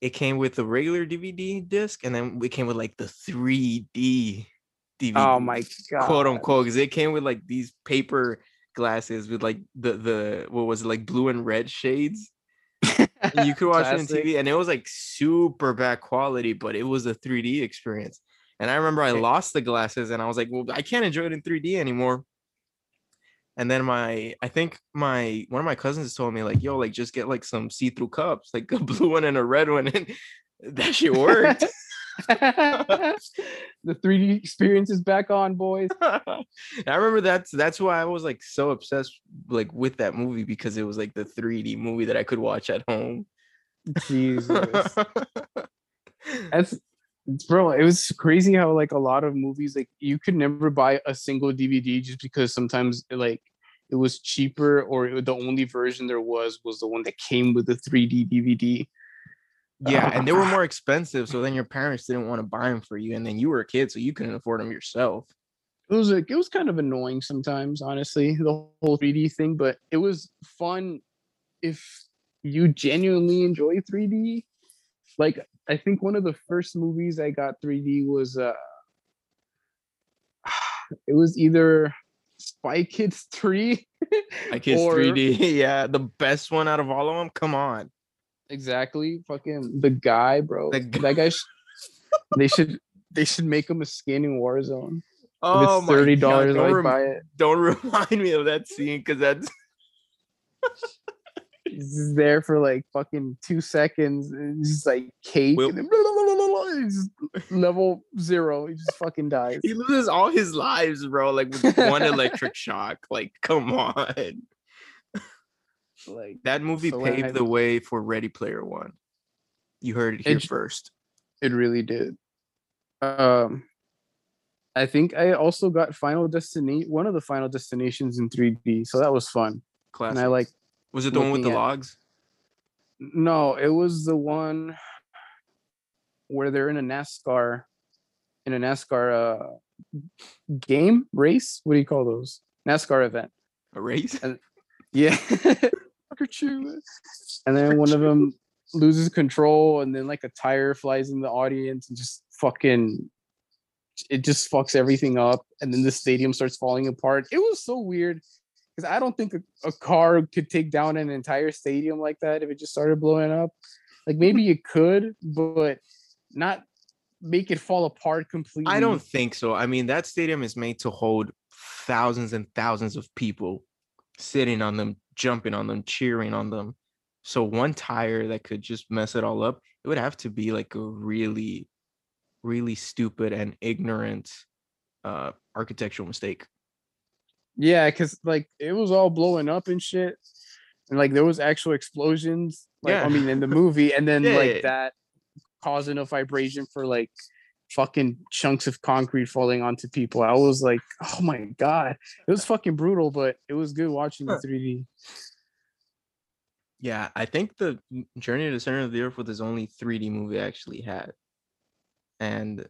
it came with the regular DVD disc, and then it came with like the 3D DVD. oh my god. quote unquote, because it came with like these paper glasses with like the the what was it like blue and red shades. And you could watch it on TV, and it was like super bad quality, but it was a 3D experience. And I remember I lost the glasses, and I was like, well, I can't enjoy it in 3D anymore. And then my, I think my one of my cousins told me like, yo, like just get like some see-through cups, like a blue one and a red one, and that shit worked. the 3D experience is back on, boys. I remember that's that's why I was like so obsessed like with that movie because it was like the 3D movie that I could watch at home. Jesus. That's bro, it was crazy how like a lot of movies like you could never buy a single DVD just because sometimes like it was cheaper or it- the only version there was was the one that came with the 3D DVD. yeah, and they were more expensive, so then your parents didn't want to buy them for you, and then you were a kid, so you couldn't afford them yourself. It was like it was kind of annoying sometimes, honestly, the whole 3D thing, but it was fun if you genuinely enjoy 3D. Like I think one of the first movies I got 3D was uh it was either Spy Kids 3 I Kids or- 3D, yeah, the best one out of all of them. Come on, exactly fucking the guy, bro. The that guy sh- they should they should make him a skin in Warzone. If oh it's my thirty God, dollars, rem- buy it. Don't remind me of that scene because that's He's there for like fucking two seconds. And it's just like cake. Will- and then blah, blah, blah, blah, blah, and it's just level zero. He just fucking dies. he loses all his lives, bro. Like with one electric shock. Like, come on. Like That movie So paved I- the way for Ready Player One. You heard it here It first. it really did. Um, I think I also got Final Destination, one of the Final Destinations in 3D, so that was fun. Classic. And I like. Was it the one with the logs? No, it was the one where they're in a NASCAR, in a NASCAR uh game race. What do you call those? NASCAR event. A race? Yeah. At you. And then one of them loses control, and then like a tire flies in the audience and just fucking it just fucks everything up. And then the stadium starts falling apart. It was so weird because I don't think a, a car could take down an entire stadium like that if it just started blowing up. Like maybe it could, but not make it fall apart completely. I don't think so. I mean, that stadium is made to hold thousands and thousands of people sitting on them, jumping on them, cheering on them. So one tire that could just mess it all up, it would have to be like a really, really stupid and ignorant uh architectural mistake. Yeah, because like it was all blowing up and shit, and like there was actual explosions. Like Yeah. I mean, in the movie, and then Yeah. like that causing a vibration for like fucking chunks of concrete falling onto people. I was like, oh my god, it was fucking brutal, but it was good watching the 3D. Yeah, I think the Journey to the Center of the Earth was his only 3D movie I actually had. And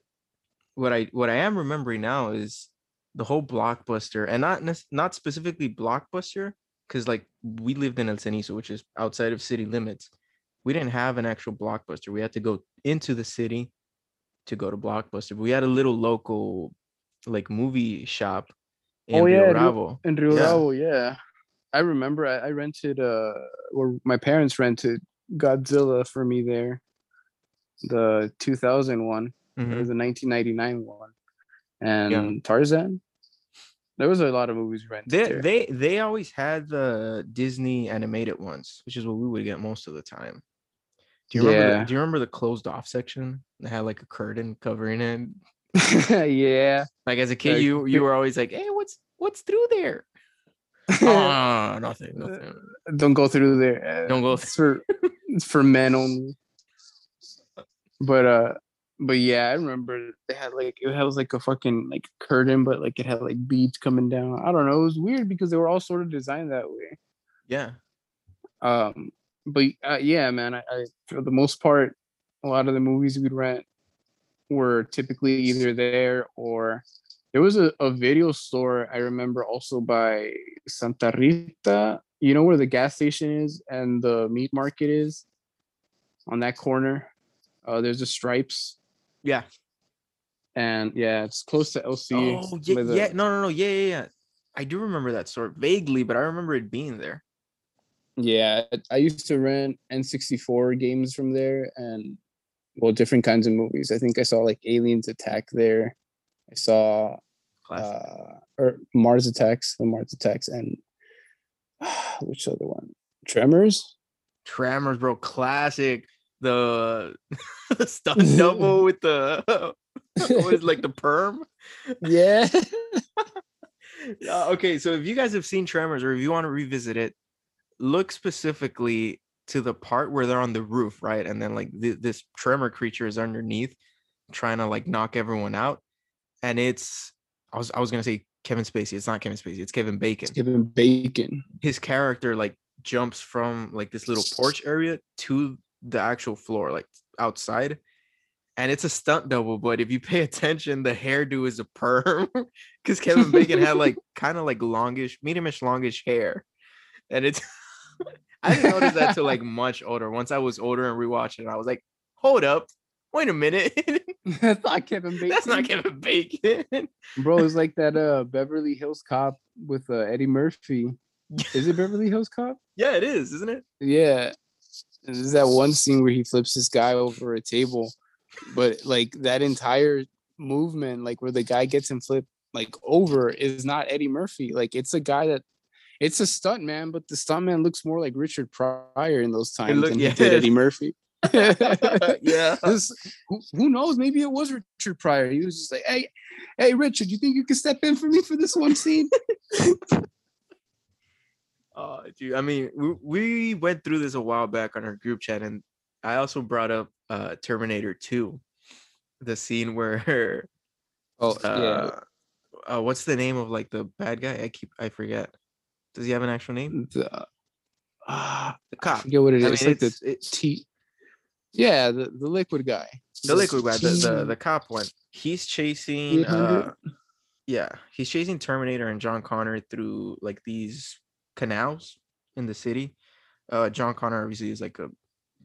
what I what I am remembering now is the whole blockbuster, and not not specifically blockbuster, because like we lived in El Cenizo, which is outside of city limits. We didn't have an actual blockbuster. We had to go into the city to go to blockbuster. We had a little local like movie shop in Oh, yeah, Rio- Bravo. And Rio Yeah. Bravo, yeah. I remember I, I rented uh or my parents rented Godzilla for me there. The 2000 one. It Mhm. was the 1999 one. And Tarzan. There was a lot of movies rented. They there. they they always had the Disney animated ones, which is what we would get most of the time. Do you remember? Yeah. The, do you remember the closed off section that had like a curtain covering it? yeah. Like as a kid, Like, you you were always like, "Hey, what's what's through there?" Ah, nothing, nothing. Don't go through there. Uh, Don't go It's for it's for men only. But uh, but yeah, I remember they had like it was like a fucking like curtain, but like it had like beads coming down. I don't know. It was weird because they were all sort of designed that way. Yeah, Um, but uh, yeah, man, I, I for the most part, a lot of the movies we'd rent were typically either there or there was a, a video store I remember also by Santa Rita. You know where the gas station is and the meat market is on that corner. Uh, there's a Stripes, yeah. and yeah, it's close to LC. Oh yeah, the- yeah. No, no, no. Yeah, yeah, yeah. I do remember that store vaguely, but I remember it being there. Yeah, I used to rent N64 games from there and well, different kinds of movies. I think I saw like Aliens Attack there. I saw uh or Mars Attacks, the Mars Attacks and which other one? Tremors? Tremors, bro, classic. The, the stunt double with the what is like the perm. Yeah. Uh, okay, so if you guys have seen Tremors or if you want to revisit it, look specifically to the part where they're on the roof, right? And then like th- this tremor creature is underneath, trying to like knock everyone out. And it's I was I was gonna say Kevin Spacey. It's not Kevin Spacey. It's Kevin Bacon. Kevin bacon. His character like jumps from like this little porch area to the actual floor, like outside. And it's a stunt double, but if you pay attention, the hairdo is a perm because Kevin Bacon had like kind of like longish, mediumish, longish hair, and it's. I didn't notice that till like much older. Once I was older and rewatching, it, I was like, "Hold up, wait a minute, That's not Kevin Bacon. that's not Kevin Bacon." Bro, it's like that uh Beverly Hills cop with uh, Eddie Murphy. Is it Beverly Hills Cop? yeah, it is, isn't it? Yeah. There's that one scene where he flips this guy over a table, but like that entire movement, like where the guy gets him flipped like over, is not Eddie Murphy. Like it's a guy that it's a stunt man, but the stunt man looks more like Richard Pryor in those times look- than yeah. he did Eddie Murphy. Yeah. This- who, who knows? Maybe it was Richard Pryor. He was just like, "Hey, hey, Richard, you think you can step in for me for this one scene?" Uh, dude, I mean, we, we went through this a while back on our group chat, and I also brought up uh Terminator 2, the scene where Oh uh, uh what's the name of like the bad guy? I keep I forget. Does he have an actual name? the ah, The I cop. forget what it I is. mean, It's like it's, the it, T. Yeah, the, the liquid guy. the liquid guy, the, the the cop one. He's chasing uh yeah, he's chasing Terminator and John Connor through like these canals in the city. Uh John Connor obviously is like a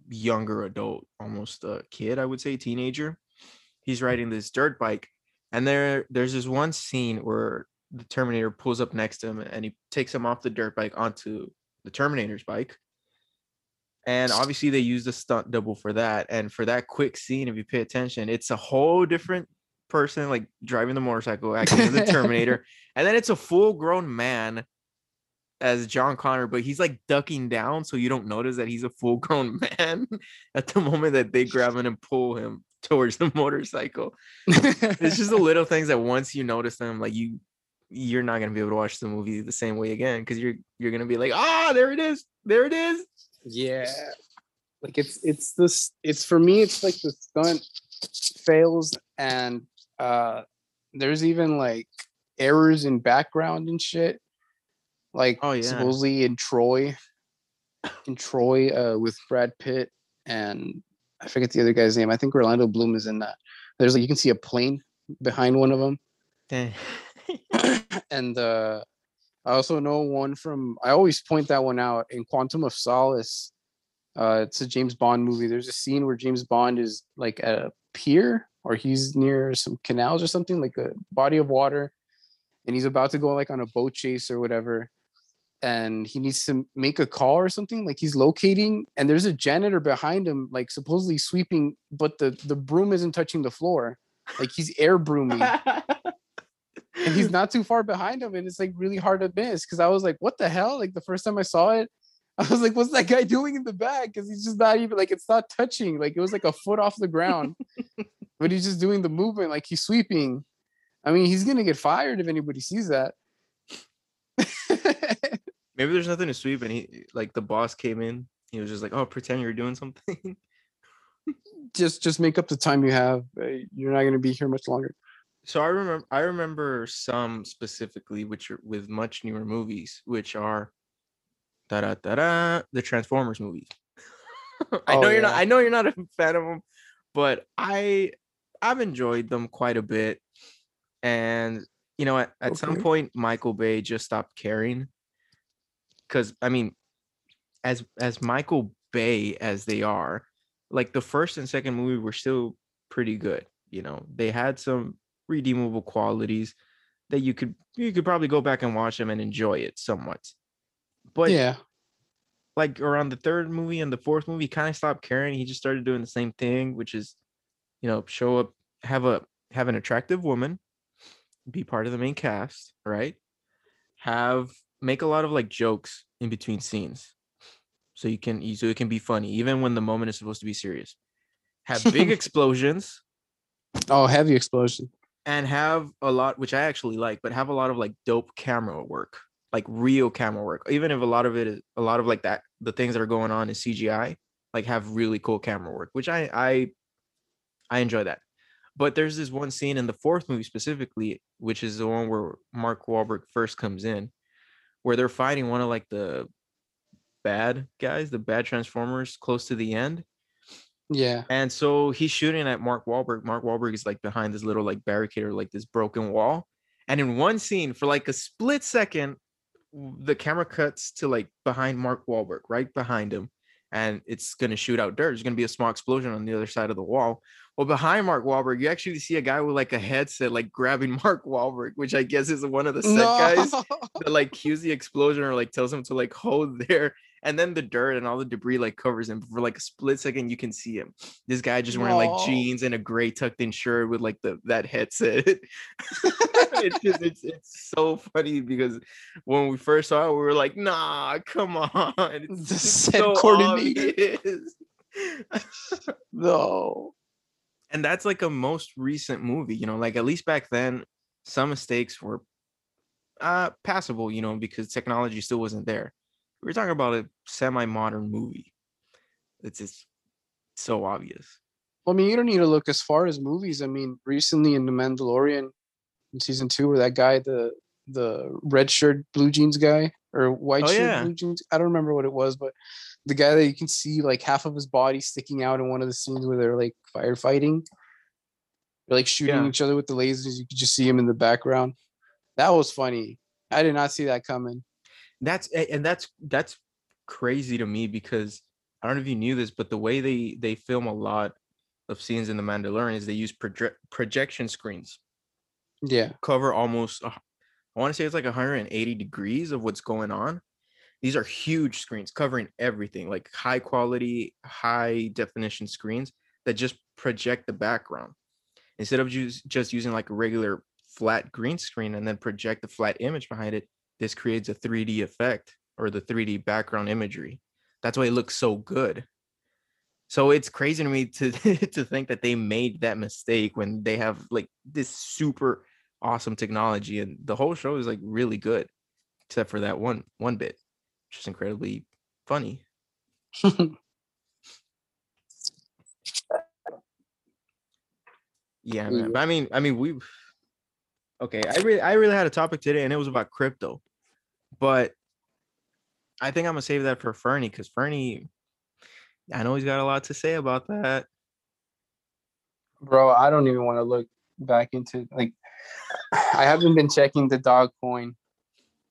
younger adult, almost a kid, I would say, teenager. He's riding this dirt bike, and there there's this one scene where the Terminator pulls up next to him and he takes him off the dirt bike onto the Terminator's bike. And obviously they used a stunt double for that. And for that quick scene, if you pay attention, it's a whole different person like driving the motorcycle, acting as the Terminator. And then it's a full grown man as John Connor, but he's like ducking down, so you don't notice that he's a full grown man at the moment that they grab him and pull him towards the motorcycle. It's just the little things that once you notice them, like you you're not gonna be able to watch the movie the same way again because you're you're gonna be like, ah, there it is, there it is. yeah, like it's it's this. It's for me. It's like the stunt fails, and uh there's even like errors in background and shit. Like Oh, yeah. supposedly in Troy, in Troy uh, with Brad Pitt and I forget the other guy's name. I think Orlando Bloom is in that. There's like you can see a plane behind one of them. Dang. and uh I also know one from I always point that one out in Quantum of Solace. Uh it's a James Bond movie. There's a scene where James Bond is like at a pier or he's near some canals or something, like a body of water, and he's about to go like on a boat chase or whatever. And he needs to make a call or something, like he's locating, and there's a janitor behind him, like supposedly sweeping, but the the broom isn't touching the floor. Like he's air brooming. and he's not too far behind him, and it's like really hard to miss because I was like, what the hell? Like the first time I saw it, I was like, what's that guy doing in the back? Because he's just not even like it's not touching. Like it was like a foot off the ground, but he's just doing the movement like he's sweeping. I mean, he's gonna get fired if anybody sees that. Maybe there's nothing to sweep, and he like the boss came in. He was just like, "Oh, pretend you're doing something." just just make up the time you have. Eh, you're not gonna be here much longer. So I remember I remember some specifically, which are with much newer movies, which are da da da da the Transformers movies. I oh, know you're yeah. not. I know you're not a fan of them, but I I've enjoyed them quite a bit. And you know, at, at okay. some point, Michael Bay just stopped caring. Because I mean, as as Michael Bay as they are, like the first and second movie were still pretty good. You know, they had some redeemable qualities that you could you could probably go back and watch them and enjoy it somewhat. But yeah, like around the third movie and the fourth movie, kind of stopped caring. He just started doing the same thing, which is, you know, show up, have a have an attractive woman, be part of the main cast, right? Have make a lot of like jokes in between scenes, so you can so it can be funny even when the moment is supposed to be serious. Have big explosions. Oh, heavy explosion. And have a lot, which I actually like, but have a lot of like dope camera work like real camera work even if a lot of it is a lot of like that the things that are going on is cgi like have really cool camera work which i i i enjoy that. But there's this one scene in the fourth movie specifically which is the one where mark Wahlberg first comes in where they're fighting one of like the bad guys the bad transformers close to the end yeah. And so he's shooting at Mark Wahlberg. Mark Wahlberg is like behind this little like barricade or like this broken wall. And in one scene, for like a split second, the camera cuts to like behind Mark Wahlberg, right behind him, and it's gonna shoot out dirt. There's gonna be a small explosion on the other side of the wall. Well, behind Mark Wahlberg, you actually see a guy with like a headset, like grabbing Mark Wahlberg, which I guess is one of the set no. guys that like cues the explosion or like tells him to like hold there and then the dirt and all the debris like covers him. For like a split second, you can see him. This guy just wearing like jeans and a gray tucked in shirt with like the that headset. it's just it's it's so funny because when we first saw it, we were like, nah, come on. It's the set so coordinated. no. And that's like a most recent movie, you know, like at least back then, some mistakes were uh passable, you know, because technology still wasn't there we're talking about a semi-modern movie. It's just so obvious. Well, I mean, you don't need to look as far as movies. I mean, recently in The Mandalorian, in season two, where that guy, the the red shirt, blue jeans guy, or white oh, shirt, yeah. blue jeans, I don't remember what it was, but the guy that you can see like half of his body sticking out in one of the scenes where they're like firefighting, they're like shooting yeah. each other with the lasers. You could just see him in the background. That was funny. I did not see that coming that's and that's that's crazy to me because I don't know if you knew this, but the way they they film a lot of scenes in the Mandalorian is they use proje- projection screens. Yeah, cover almost. Uh, I want to say it's like 180 degrees of what's going on. These are huge screens covering everything, like high quality, high definition screens that just project the background instead of just just using like a regular flat green screen and then project the flat image behind it this creates a 3D effect or the 3D background imagery. That's why it looks so good. So it's crazy to me to to think that they made that mistake when they have like this super awesome technology and the whole show is like really good except for that one one bit which is incredibly funny. yeah, man. But I mean, I mean, we okay. I really, I really had a topic today, and it was about crypto. But I think I'm gonna save that for Fernie because Fernie, I know he's got a lot to say about that. Bro, I don't even want to look back into like I haven't been checking the dog coin.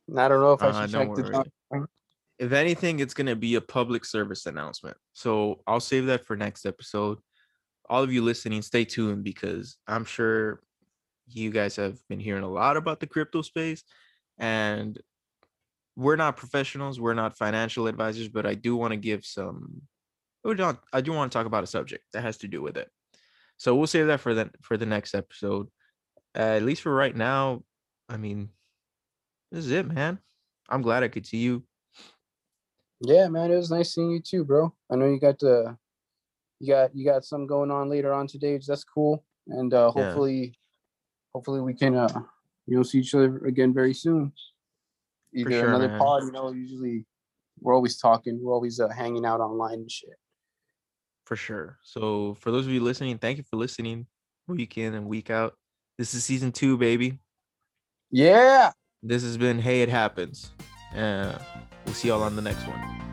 And I don't know if I uh, should uh, check the dog coin. If anything, it's gonna be a public service announcement. So I'll save that for next episode. All of you listening, stay tuned because I'm sure you guys have been hearing a lot about the crypto space. And we're not professionals, we're not financial advisors, but I do want to give some I do want to talk about a subject that has to do with it. So we'll save that for the for the next episode. Uh, at least for right now, I mean, this is it, man. I'm glad I could see you. Yeah, man, it was nice seeing you too, bro. I know you got the you got you got some going on later on today. That's cool. And uh Yeah. Hopefully hopefully we can uh you know see each other again very soon. Either sure, another man. pod, you know, usually we're always talking, we're always uh, hanging out online and shit. for sure. So for those of you listening, thank you for listening week in and week out. This is season two, baby. Yeah. This has been Hey It Happens. Uh, we'll see y'all on the next one.